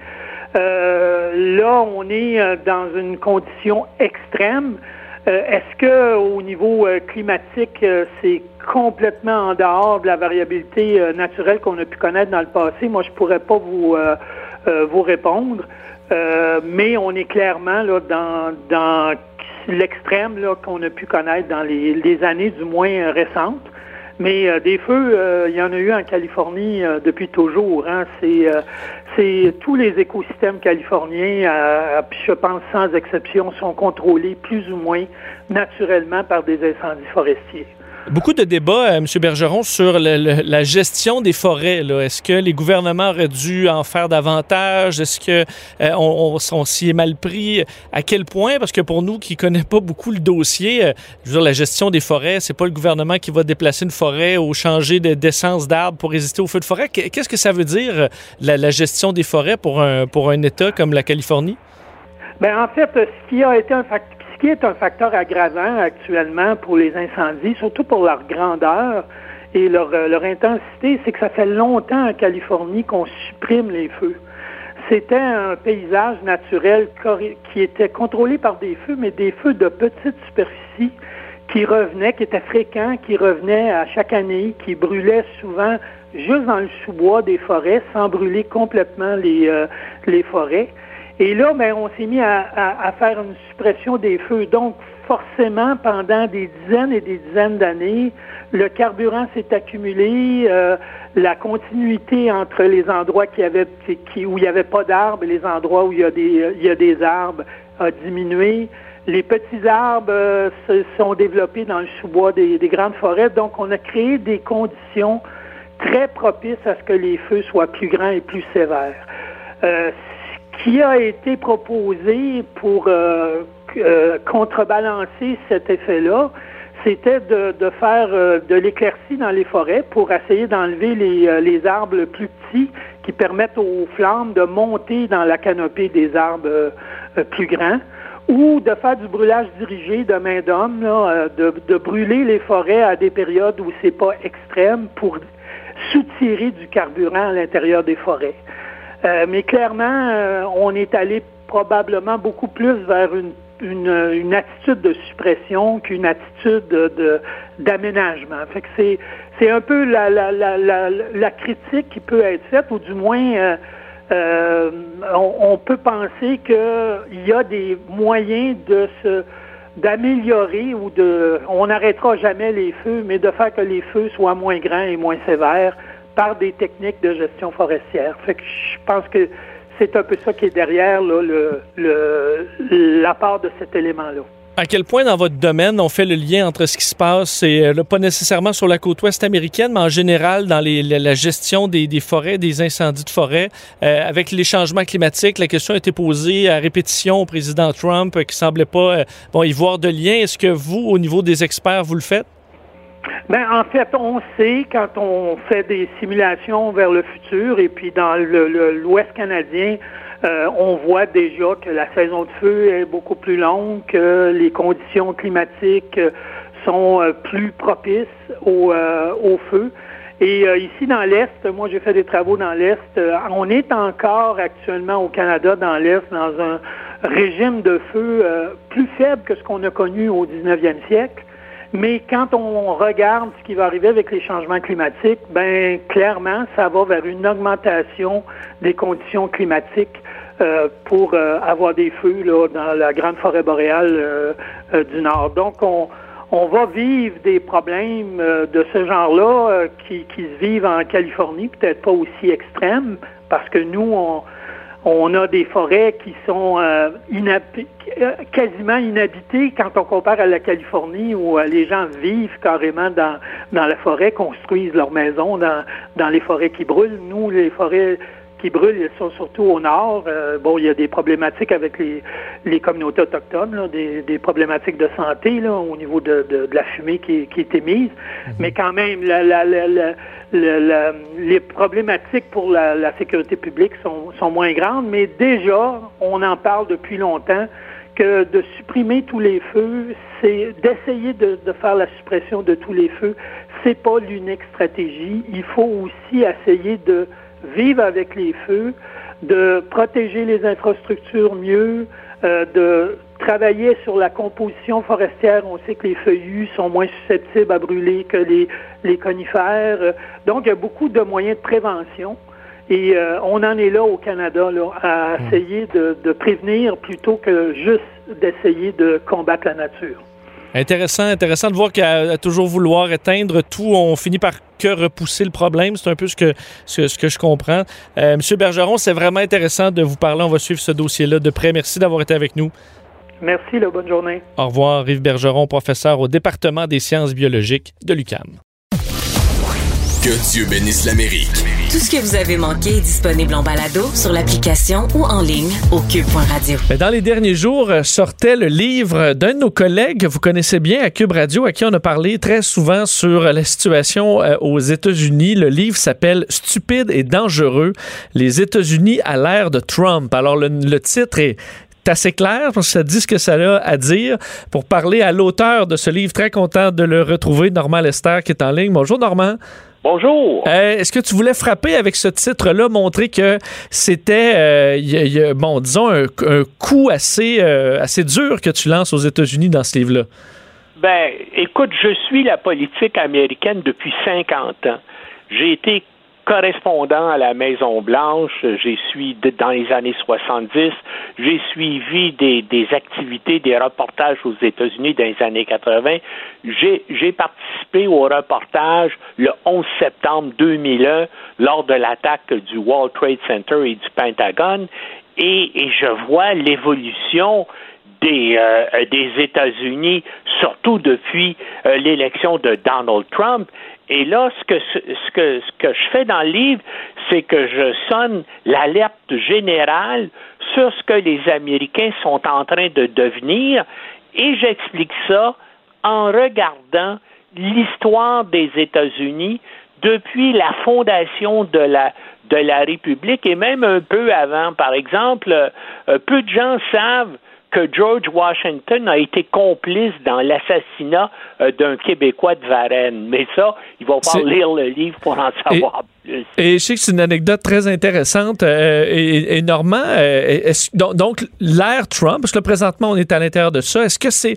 S9: Euh, là, on est euh, dans une condition extrême. Euh, est-ce que au niveau climatique, c'est complètement en dehors de la variabilité naturelle qu'on a pu connaître dans le passé? Moi, je pourrais pas vous vous répondre, mais on est clairement là dans dans l'extrême qu'on a pu connaître dans les années du moins récentes. Mais des feux, il y en a eu en Californie depuis toujours. Hein. Tous les écosystèmes californiens, euh, je pense sans exception, sont contrôlés plus ou moins naturellement par des incendies forestiers.
S5: Beaucoup de débats, euh, M. Bergeron, sur la gestion des forêts. Est-ce que les gouvernements auraient dû en faire davantage? Est-ce que euh, on, s'y est mal pris? À quel point? Parce que pour nous qui ne connaissons pas beaucoup le dossier, euh, je veux dire, la gestion des forêts, c'est pas le gouvernement qui va déplacer une forêt ou changer d'essence d'arbres pour résister aux feux de forêt. Qu'est-ce que ça veut dire, la, gestion des forêts pour un, pour un État comme la Californie?
S9: Bien, en fait, ce qui a été un facteur qui est un facteur aggravant actuellement pour les incendies, surtout pour leur grandeur et leur, euh, leur intensité, c'est que ça fait longtemps en Californie qu'on supprime les feux. C'était un paysage naturel qui était contrôlé par des feux, mais des feux de petite superficie qui revenaient, qui étaient fréquents, qui revenaient à chaque année, qui brûlaient souvent juste dans le sous-bois des forêts sans brûler complètement les, euh, les forêts. Et là, ben, on s'est mis à, faire une suppression des feux. Donc, forcément, pendant des dizaines et des dizaines d'années, le carburant s'est accumulé, euh, la continuité entre les endroits où il n'y avait pas d'arbres et les endroits où il y, a des, il y a des arbres a diminué. Les petits arbres euh, se sont développés dans le sous-bois des, grandes forêts. Donc, on a créé des conditions très propices à ce que les feux soient plus grands et plus sévères. Euh, qui a été proposé pour euh, euh, contrebalancer cet effet-là, c'était de, faire euh, de l'éclaircie dans les forêts pour essayer d'enlever les, arbres plus petits qui permettent aux flammes de monter dans la canopée des arbres plus grands ou de faire du brûlage dirigé de main d'homme, de, de, brûler les forêts à des périodes où c'est pas extrême pour soutirer du carburant à l'intérieur des forêts. Euh, mais clairement, euh, on est allé probablement beaucoup plus vers une, une, attitude de suppression qu'une attitude de, d'aménagement. C'est, un peu la, critique qui peut être faite, ou du moins on, peut penser qu'il y a des moyens de d'améliorer ou de on n'arrêtera jamais les feux, mais de faire que les feux soient moins grands et moins sévères par des techniques de gestion forestière. Je pense que c'est un peu ça qui est derrière là, le, l'apport de cet élément-là.
S5: À quel point dans votre domaine on fait le lien entre ce qui se passe, et euh, pas nécessairement sur la côte ouest américaine, mais en général dans la, gestion des, forêts, des incendies de forêt, euh, avec les changements climatiques, la question a été posée à répétition au président Trump euh, qui semblait pas bon, y voir de lien. Est-ce que vous, au niveau des experts, vous le faites?
S9: Ben, en fait, on sait quand on fait des simulations vers le futur et puis dans l'Ouest canadien, euh, on voit déjà que la saison de feu est beaucoup plus longue, que les conditions climatiques sont euh, plus propices euh, au feu. Et ici dans l'Est, moi j'ai fait des travaux dans l'Est, on est encore actuellement au Canada dans l'Est dans un régime de feu plus faible que ce qu'on a connu au 19e siècle. Mais quand on regarde ce qui va arriver avec les changements climatiques, ben clairement, ça va vers une augmentation des conditions climatiques euh, pour euh, avoir des feux dans la grande forêt boréale euh, du Nord. Donc, on, va vivre des problèmes de ce genre-là qui se vivent en Californie, peut-être pas aussi extrêmes, parce que nous, on, on a des forêts qui sont euh, quasiment inhabitées quand on compare à la Californie où euh, les gens vivent carrément dans, dans la forêt, construisent leurs maisons dans, dans les forêts qui brûlent. Nous, les forêts qui brûlent, ils sont surtout au nord. Euh, bon, il y a des problématiques avec les, les communautés autochtones, des, des, problématiques de santé là, au niveau de, de, la fumée qui, qui est émise. Mhm. Mais quand même, la, la, la, les problématiques pour la, sécurité publique sont, sont moins grandes, mais déjà, on en parle depuis longtemps que de supprimer tous les feux, c'est d'essayer de, de, faire la suppression de tous les feux, c'est pas l'unique stratégie. Il faut aussi essayer de vivre avec les feux, de protéger les infrastructures mieux, euh, de travailler sur la composition forestière. On sait que les feuillus sont moins susceptibles à brûler que les, les conifères. Donc, il y a beaucoup de moyens de prévention. Et euh, on en est là au Canada, là, à mmh. essayer de, de prévenir plutôt que juste d'essayer de combattre la nature.
S5: Intéressant, intéressant de voir qu'à toujours vouloir éteindre tout, on finit par que repousser le problème. C'est un peu ce que, ce, que je comprends. Euh, Monsieur Bergeron, c'est vraiment intéressant de vous parler. On va suivre ce dossier-là de près. Merci d'avoir été avec nous.
S9: Merci, la bonne journée.
S5: Au revoir, Yves Bergeron, professeur au département des sciences biologiques de l'UCAM.
S2: Que Dieu bénisse l'Amérique.
S1: Tout ce que vous avez manqué est disponible en balado sur l'application ou en ligne au cube.radio.
S5: Dans les derniers jours, euh, sortait le livre d'un de nos collègues que vous connaissez bien à Cube Radio, à qui on a parlé très souvent sur la situation euh, aux États-Unis. Le livre s'appelle Stupide et dangereux, les États-Unis à l'ère de Trump. Alors le, titre est assez clair parce que ça dit ce que ça a à dire. Pour parler à l'auteur de ce livre, très content de le retrouver, Normand Lester, qui est en ligne. Bonjour, Normand.
S10: Bonjour.
S5: Euh, est-ce que tu voulais frapper avec ce titre-là, montrer que c'était, euh, bon, disons, un, coup assez, euh, assez dur que tu lances aux États-Unis dans ce livre-là?
S10: Ben, écoute, je suis la politique américaine depuis 50 ans. J'ai été correspondant à la Maison Blanche, j'ai suivi dans les années 70, j'ai suivi des, activités, des reportages aux États-Unis dans les années 80. J'ai participé au reportage le 11 septembre 2001 lors de l'attaque du World Trade Center et du Pentagone et, je vois l'évolution des, euh, États-Unis, surtout depuis euh, l'élection de Donald Trump. Et là, ce que, ce, que, je fais dans le livre, c'est que je sonne l'alerte générale sur ce que les Américains sont en train de devenir et j'explique ça en regardant l'histoire des États-Unis depuis la fondation de la, de la République et même un peu avant. Par exemple, euh, peu de gens savent que George Washington a été complice dans l'assassinat euh, d'un Québécois de Varennes. Mais ça, il va pas lire le livre pour en savoir
S5: Et je sais que c'est une anecdote très intéressante. Euh, et, Normand, euh, donc, l'ère Trump, parce que là, présentement, on est à l'intérieur de ça. Est-ce que c'est.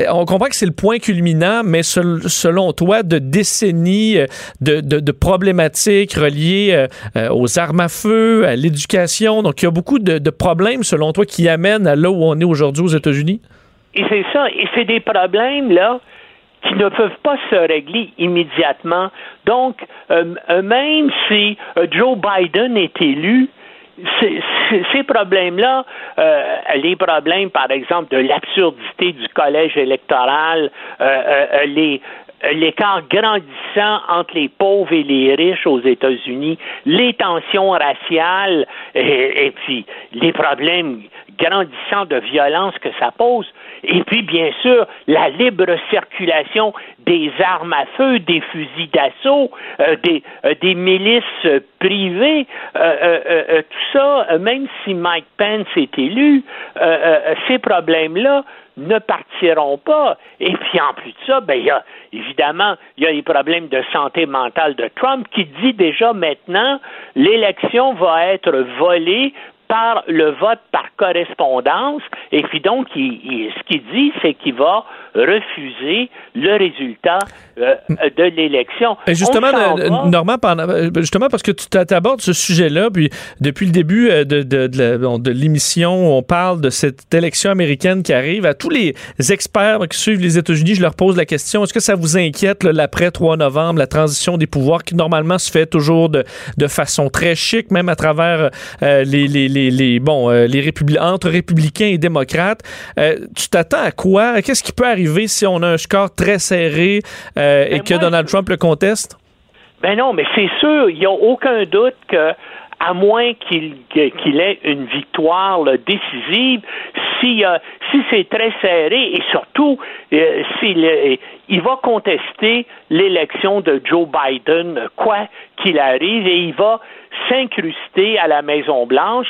S5: Euh, on comprend que c'est le point culminant, mais selon toi, de décennies de, problématiques reliées aux armes à feu, à l'éducation? Donc, il y a beaucoup de, problèmes, selon toi, qui amènent à là où on est aujourd'hui aux États-Unis?
S10: Et c'est ça. Et c'est des problèmes, là, qui ne peuvent pas se régler immédiatement. Donc, euh, euh, même si euh, Joe Biden est élu, ces problèmes-là, les problèmes, par exemple, de l'absurdité du collège électoral, les, l'écart grandissant entre les pauvres et les riches aux États-Unis, les tensions raciales et, puis les problèmes grandissants de violence que ça pose, et puis, bien sûr, la libre circulation des armes à feu, des fusils d'assaut, euh, des, euh, des milices privées, euh, tout ça, même si Mike Pence est élu, ces problèmes-là ne partiront pas. Et puis en plus de ça, ben il y a évidemment il y a les problèmes de santé mentale de Trump qui dit déjà maintenant l'élection va être volée par le vote par correspondance. Et puis donc, ce qu'il dit, c'est qu'il va refuser le résultat euh, de l'élection.
S5: Justement, Normand, euh, justement, parce que tu abordes ce sujet-là, puis depuis le début euh, de, de, de l'émission, on parle de cette élection américaine qui arrive. À tous les experts qui suivent les États-Unis, je leur pose la question, est-ce que ça vous inquiète l'après 3 novembre, la transition des pouvoirs qui normalement se fait toujours de, de façon très chic, même à travers les, les, les, les, bon, les entre républicains et démocrates. tu t'attends à quoi? Qu'est-ce qui peut arriver si on a un score très serré euh, et ben, que Donald Trump le conteste?
S10: Ben non, mais c'est sûr, il n'y a aucun doute que à moins qu'il ait une victoire décisive, si, si c'est très serré et surtout euh, s'il il va contester l'élection de Joe Biden, quoi qu'il arrive, et il va s'incruster à la Maison Blanche.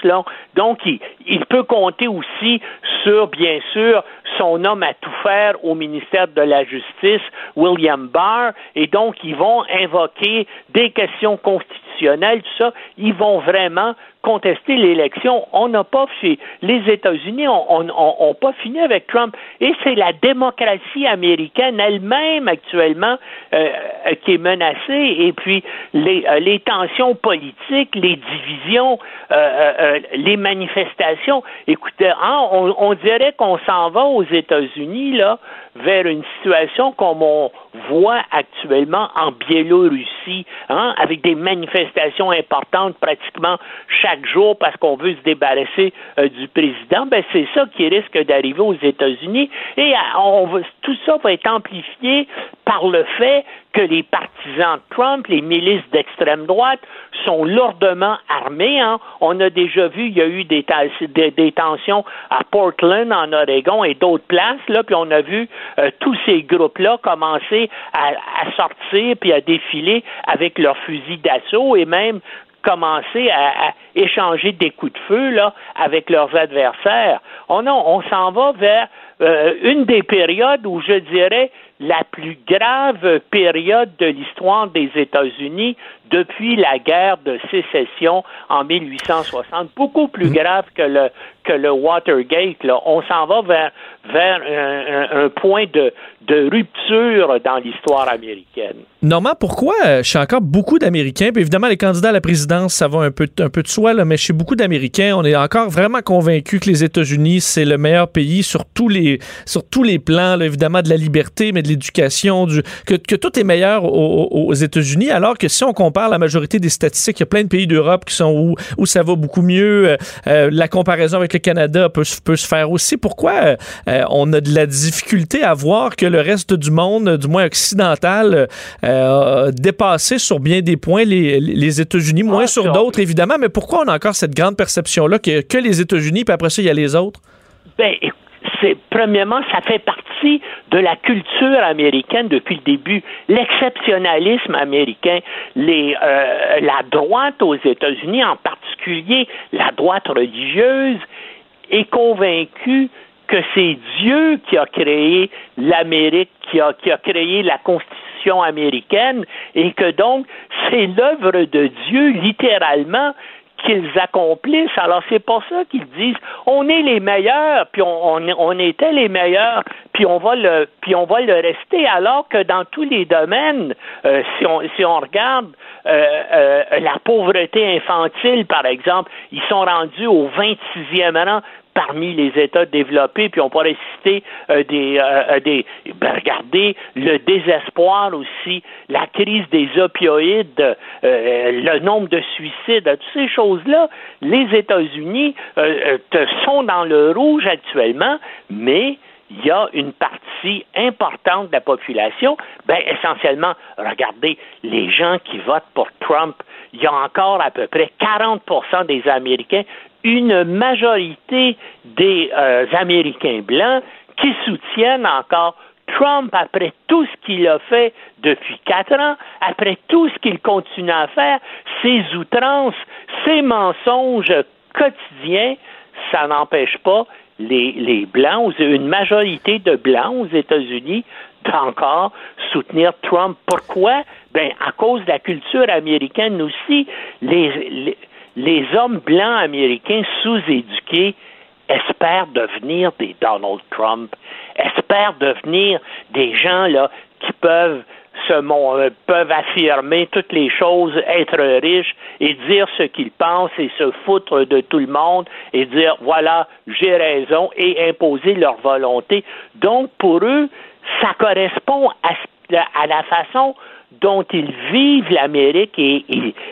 S10: Donc, il, il, peut compter aussi sur, bien sûr, son homme à tout faire au ministère de la Justice, William Barr, et donc ils vont invoquer des questions constitutionnelles, tout ça. Ils vont vraiment contester l'élection. On n'a pas fait, les États-Unis ont, pas fini avec Trump. Et c'est la démocratie américaine elle-même actuellement euh, qui est menacée. Et puis les, euh, tensions politiques, les divisions, euh, les manifestations. Écoutez, hein, on, on dirait qu'on s'en va aux États-Unis là vers une situation comme on voit actuellement en Biélorussie, hein, avec des manifestations importantes pratiquement chaque jour parce qu'on veut se débarrasser euh, du président, ben c'est ça qui risque d'arriver aux États-Unis. Et euh, on tout ça va être amplifié par le fait que les partisans de Trump, les milices d'extrême droite, sont lourdement armés. Hein. On a déjà vu, il y a eu des, des, tensions à Portland, en Oregon et d'autres places, là, puis on a vu euh, tous ces groupes-là commencer à, à, sortir puis à défiler avec leurs fusils d'assaut et même commencer à, échanger des coups de feu là avec leurs adversaires. Oh non, on s'en va vers euh, une des périodes où je dirais la plus grave période de l'histoire des États-Unis depuis la guerre de sécession en 1860, beaucoup plus mm. grave que le que le Watergate. Là. On s'en va vers vers un, point de, de rupture dans l'histoire américaine.
S5: Normand, pourquoi euh, chez encore beaucoup d'Américains, puis évidemment les candidats à la présidence, ça va un peu, un peu de soi, là, mais chez beaucoup d'Américains, on est encore vraiment convaincus que les États-Unis, c'est le meilleur pays sur tous les, sur tous les plans, évidemment de la liberté, mais de l'éducation, que, que tout est meilleur aux, aux États-Unis, alors que si on compare la majorité des statistiques. Il y a plein de pays d'Europe qui sont où, où ça va beaucoup mieux. Euh, euh, la comparaison avec le Canada peut, peut se faire aussi. Pourquoi euh, on a de la difficulté à voir que le reste du monde, du moins occidental, a dépassé sur bien des points les, les États-Unis, moins ah, sur d'autres, évidemment. Mais pourquoi on a encore cette grande perception-là que, que les États-Unis, puis après ça, il y a les autres?
S10: Ben, premièrement, ça fait partie de la culture américaine depuis le début. L'exceptionnalisme américain, euh, la droite aux États-Unis, en particulier la droite religieuse, est convaincue que c'est Dieu qui a créé l'Amérique, qui a, qui a créé la Constitution Constitution américaine et que donc c'est l'œuvre de Dieu littéralement qu'ils accomplissent. Alors c'est pour ça qu'ils disent on est les meilleurs, puis on, on, était les meilleurs, puis on va le puis on va le rester. Alors que dans tous les domaines, euh, si on si on regarde euh, euh, la pauvreté infantile, par exemple, ils sont rendus au 26e rang parmi les États développés, puis on pourrait citer euh, des, euh, euh, ben, regardez le désespoir aussi, la crise des opioïdes, le nombre de suicides, toutes ces choses-là, les États-Unis sont dans le rouge actuellement, mais il y a une partie importante de la population, ben essentiellement, regardez, les gens qui votent pour Trump, il y a encore à peu près 40% des Américains une majorité des euh, Américains blancs qui soutiennent encore Trump après tout ce qu'il a fait depuis quatre ans, après tout ce qu'il continue à faire, ses outrances, ses mensonges quotidiens, ça n'empêche pas les, les Blancs, une majorité de Blancs aux États-Unis d'encore soutenir Trump. Pourquoi? Ben, à cause de la culture américaine aussi. les, les hommes blancs américains sous-éduqués espèrent devenir des Donald Trump, espèrent devenir des gens là qui peuvent se euh, peuvent affirmer toutes les choses, être riches et dire ce qu'ils pensent et se foutre de tout le monde et dire voilà, j'ai raison et imposer leur volonté. Donc pour eux, ça correspond à la façon dont ils vivent l'Amérique et,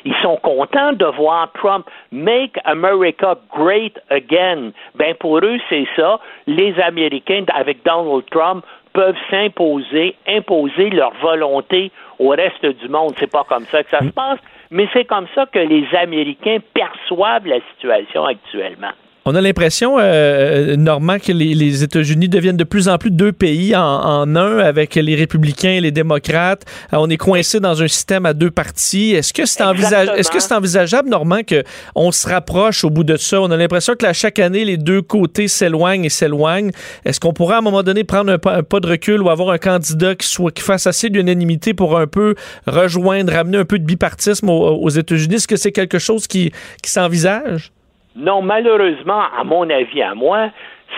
S10: ils sont contents de voir Trump make America great again. Ben pour eux c'est ça. Les Américains avec Donald Trump peuvent s'imposer, imposer leur volonté au reste du monde. C'est pas comme ça que ça se passe, mais c'est comme ça que les Américains perçoivent la situation actuellement.
S5: On a l'impression, euh, euh, Normand, que les, États-Unis deviennent de plus en plus deux pays en, un avec les républicains et les démocrates. Euh, on est coincé dans un système à deux partis. Est-ce que c'est envisageable, est-ce que c'est envisageable, Normand, qu'on se rapproche au bout de ça? On a l'impression que là, chaque année, les deux côtés s'éloignent et s'éloignent. Est-ce qu'on pourrait à un moment donné prendre un, pas de recul ou avoir un candidat qui soit qui fasse assez d'unanimité pour un peu rejoindre, ramener un peu de bipartisme aux, aux États-Unis? Est-ce que c'est quelque chose qui, qui s'envisage?
S10: Non, malheureusement, à mon avis, à moi,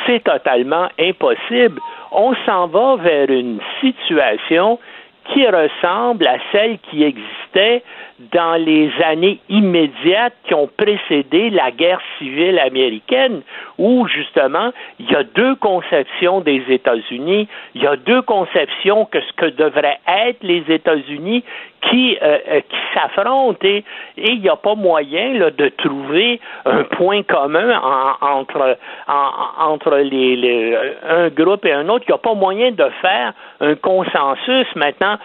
S10: c'est totalement impossible. On s'en va vers une situation qui ressemble à celle qui existait dans les années immédiates qui ont précédé la guerre civile américaine, où justement il y a deux conceptions des États-Unis, il y a deux conceptions que ce que devraient être les États-Unis qui, euh, euh, s'affrontent. Et, il n'y a pas moyen de trouver un point commun entre, entre les, un groupe et un autre. Il n'y a pas moyen de faire un consensus. Maintenant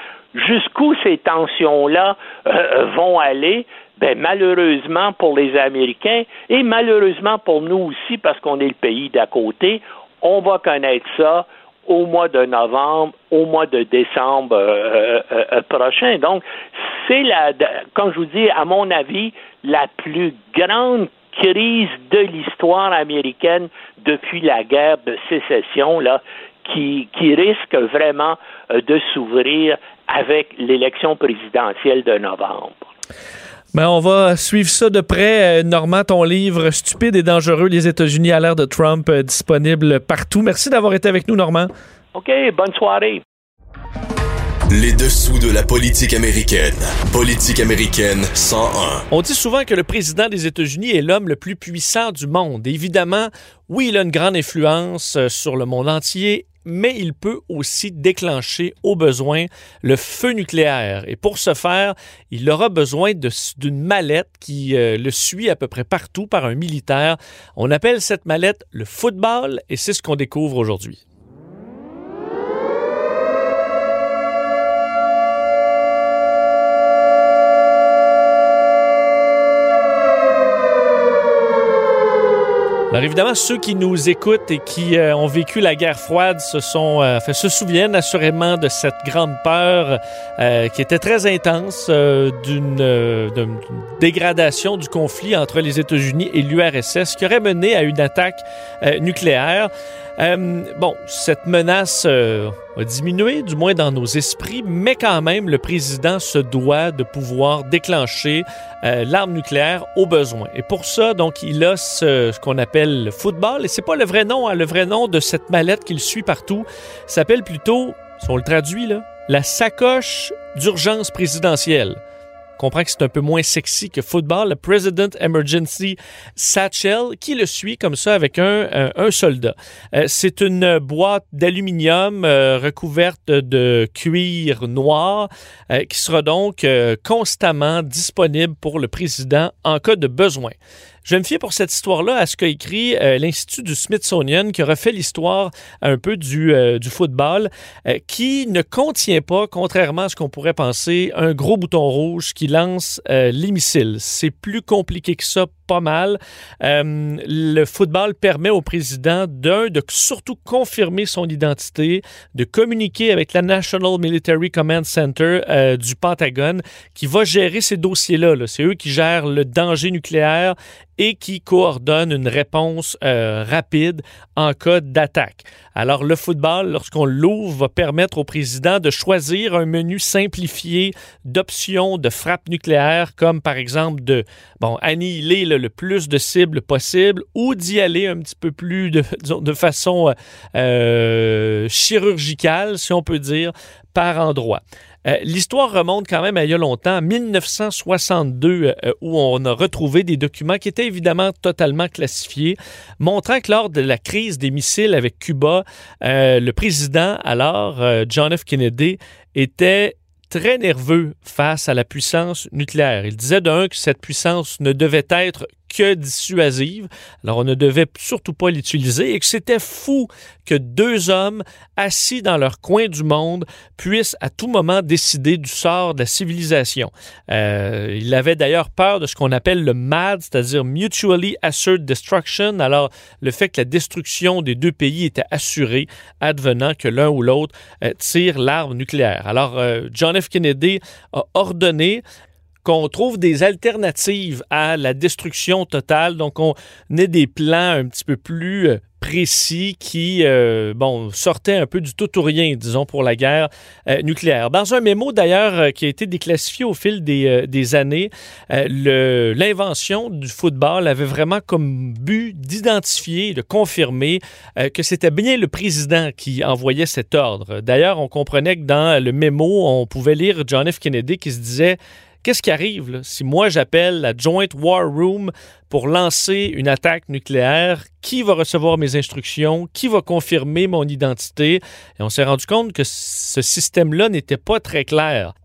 S10: jusqu'où ces tensions-là euh, vont aller, ben, malheureusement pour les Américains et malheureusement pour nous aussi, parce qu'on est le pays d'à côté, on va connaître ça au mois de novembre, au mois de décembre euh, euh, prochain. Donc, c'est la, comme je vous dis, à mon avis, la plus grande crise de l'histoire américaine depuis la guerre de sécession, là, qui, qui risque vraiment de s'ouvrir avec l'élection présidentielle de novembre.
S5: Ben, on va suivre ça de près. Euh, Normand, ton livre Stupide et dangereux, les États-Unis à l'ère de Trump, euh, disponible partout. Merci d'avoir été avec nous, Normand.
S10: OK, bonne soirée.
S2: Les dessous de la politique américaine. Politique américaine 101.
S5: On dit souvent que le président des États-Unis est l'homme le plus puissant du monde. Évidemment, oui, il a une grande influence euh, sur le monde entier mais il peut aussi déclencher au besoin le feu nucléaire. Et pour ce faire, il aura besoin d'une mallette qui euh, le suit à peu près partout par un militaire. On appelle cette mallette le football et c'est ce qu'on découvre aujourd'hui. Alors évidemment, ceux qui nous écoutent et qui euh, ont vécu la guerre froide euh, se souviennent assurément de cette grande peur euh, qui était très intense d'une dégradation du conflit entre les États-Unis et l'URSS qui aurait mené à une attaque nucléaire. Bon, cette menace a diminué, du moins dans nos esprits, mais quand même, le président se doit de pouvoir déclencher euh, l'arme nucléaire au besoin. Et pour ça, donc, il a ce, ce qu'on appelle le football, et c'est pas le vrai nom, hein, le vrai nom de cette mallette qu'il suit partout, s'appelle plutôt, si on le traduit là, la sacoche d'urgence présidentielle comprend que c'est un peu moins sexy que football, le President Emergency Satchel, qui le suit comme ça avec un, un, soldat. Euh, c'est une boîte d'aluminium euh, recouverte de cuir noir euh, qui sera donc euh, constamment disponible pour le président en cas de besoin. Je vais me fier pour cette histoire-là à ce qu'a écrit euh, l'Institut du Smithsonian, qui refait l'histoire un peu du, euh, football, euh, qui ne contient pas, contrairement à ce qu'on pourrait penser, un gros bouton rouge qui lance les missiles. C'est plus compliqué que ça, pas mal. le football permet au président, d'un, de surtout confirmer son identité, de communiquer avec la National Military Command Center du Pentagone, qui va gérer ces dossiers-là. -là, C'est eux qui gèrent le danger nucléaire et qui coordonne une réponse euh, rapide en cas d'attaque. Alors le football, lorsqu'on l'ouvre, va permettre au président de choisir un menu simplifié d'options de frappe nucléaire, comme par exemple de bon, annihiler le, plus de cibles possible ou d'y aller un petit peu plus de, de façon euh, chirurgicale, si on peut dire, par endroit. Euh, L'histoire remonte quand même à il y a longtemps, 1962, euh, où on a retrouvé des documents qui étaient évidemment totalement classifiés, montrant que lors de la crise des missiles avec Cuba, euh, le président alors, euh, John F. Kennedy, était très nerveux face à la puissance nucléaire. Il disait d'un que cette puissance ne devait être que dissuasive. Alors, on ne devait surtout pas l'utiliser et que c'était fou que deux hommes assis dans leur coin du monde puissent à tout moment décider du sort de la civilisation. Euh, il avait d'ailleurs peur de ce qu'on appelle le MAD, c'est-à-dire Mutually Assured Destruction. Alors, le fait que la destruction des deux pays était assurée advenant que l'un ou l'autre euh, tire l'arme nucléaire. Alors, euh, John F. Kennedy a ordonné qu'on trouve des alternatives à la destruction totale. Donc, on ait des plans un petit peu plus euh, précis qui, euh, bon, sortaient un peu du tout ou rien, disons, pour la guerre euh, nucléaire. Dans un mémo, d'ailleurs, euh, qui a été déclassifié au fil des, des années, l'invention du football avait vraiment comme but d'identifier, de confirmer que c'était bien le président qui envoyait cet ordre. D'ailleurs, on comprenait que dans le mémo, on pouvait lire John F. Kennedy qui se disait Qu'est-ce qui arrive si moi j'appelle la Joint War Room pour lancer une attaque nucléaire? Qui va recevoir mes instructions? Qui va confirmer mon identité? Et on s'est rendu compte que ce système-là n'était pas très clair.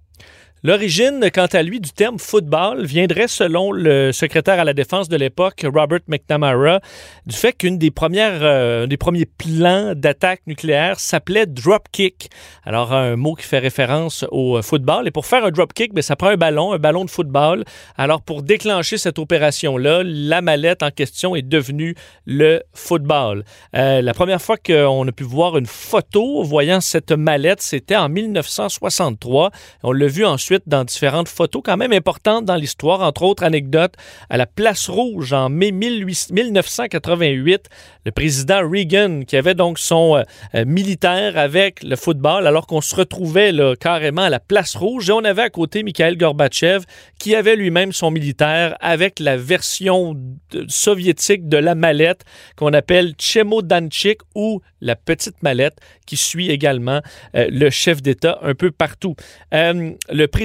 S5: L'origine, quant à lui, du terme football viendrait, selon le secrétaire à la défense de l'époque, Robert McNamara, du fait qu'une des premières, euh, des premiers plans d'attaque nucléaire s'appelait drop kick. Alors, un mot qui fait référence au euh, football. Et pour faire un drop kick, bien, ça prend un ballon, un ballon de football. Alors, pour déclencher cette opération-là, la mallette en question est devenue le football. Euh, la première fois qu'on a pu voir une photo voyant cette mallette, c'était en 1963. On l'a vu ensuite dans différentes photos quand même importantes dans l'histoire, entre autres anecdotes à la Place Rouge en mai 1988, le président Reagan qui avait donc son euh, euh, militaire avec le football alors qu'on se retrouvait carrément à la Place Rouge et on avait à côté Mikhail Gorbatchev qui avait lui-même son militaire avec la version soviétique de la mallette qu'on appelle Chemodanchik ou la petite mallette qui suit également euh, le chef d'État un peu partout. Le président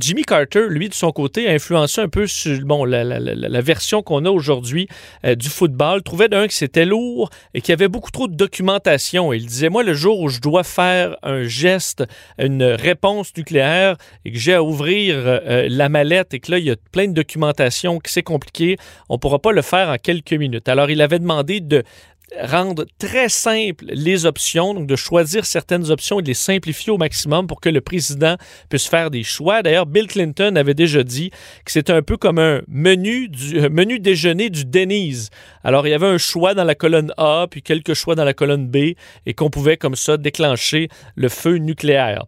S5: Jimmy Carter, lui, de son côté, a influencé un peu sur la, version qu'on a aujourd'hui euh, du football. Trouvait d'un que c'était lourd et qu'il y avait beaucoup trop de documentation. Il disait, moi, le jour où je dois faire un geste, une réponse nucléaire et que j'ai à ouvrir euh, la mallette et que là, il y a plein de documentation, que c'est compliqué, on ne pourra pas le faire en quelques minutes. Alors, il avait demandé de rendre très simple les options, donc de choisir certaines options et de les simplifier au maximum pour que le président puisse faire des choix. D'ailleurs, Bill Clinton avait déjà dit que c'était un peu comme un menu du euh, menu déjeuner du Denny's. Alors, il y avait un choix dans la colonne A, puis quelques choix dans la colonne B, et qu'on pouvait comme ça déclencher le feu nucléaire.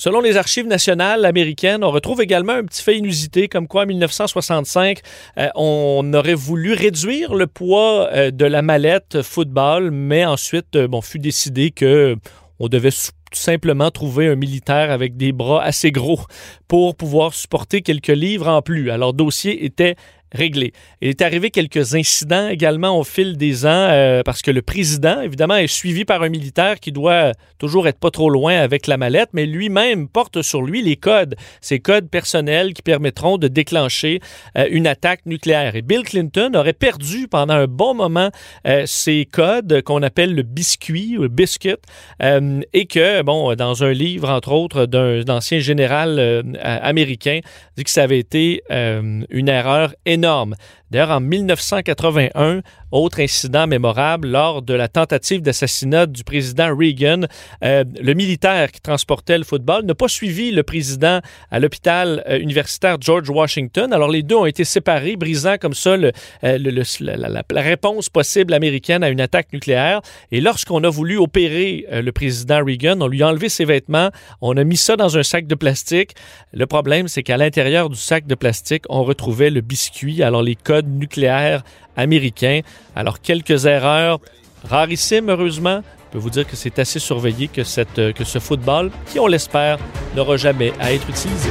S5: Selon les archives nationales américaines, on retrouve également un petit fait inusité, comme quoi en 1965, euh, on aurait voulu réduire le poids euh, de la mallette football, mais ensuite, euh, bon, fut décidé que on devait simplement trouver un militaire avec des bras assez gros pour pouvoir supporter quelques livres en plus. Alors, dossier était réglé. Il est arrivé quelques incidents également au fil des ans euh, parce que le président, évidemment, est suivi par un militaire qui doit toujours être pas trop loin avec la mallette, mais lui-même porte sur lui les codes, ces codes personnels qui permettront de déclencher euh, une attaque nucléaire. Et Bill Clinton aurait perdu pendant un bon moment euh, ces codes qu'on appelle le biscuit ou le biscuit et que, bon, dans un livre, entre autres, d'un ancien général américain, dit que ça avait été une erreur énorme énorme. D'ailleurs, en 1981, autre incident mémorable, lors de la tentative d'assassinat du président Reagan, euh, le militaire qui transportait le football n'a pas suivi le président à l'hôpital euh, universitaire George Washington. Alors les deux ont été séparés, brisant comme ça euh, la, réponse possible américaine à une attaque nucléaire. Et lorsqu'on a voulu opérer le président Reagan, on lui a enlevé ses vêtements, on a mis ça dans un sac de plastique. Le problème, c'est qu'à l'intérieur du sac de plastique, on retrouvait le biscuit. Alors les codes nucléaire américain. Alors, quelques erreurs rarissimes, heureusement. Je peux vous dire que c'est assez surveillé que, cette, que ce football, qui on l'espère, n'aura jamais à être utilisé.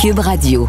S1: Cube Radio.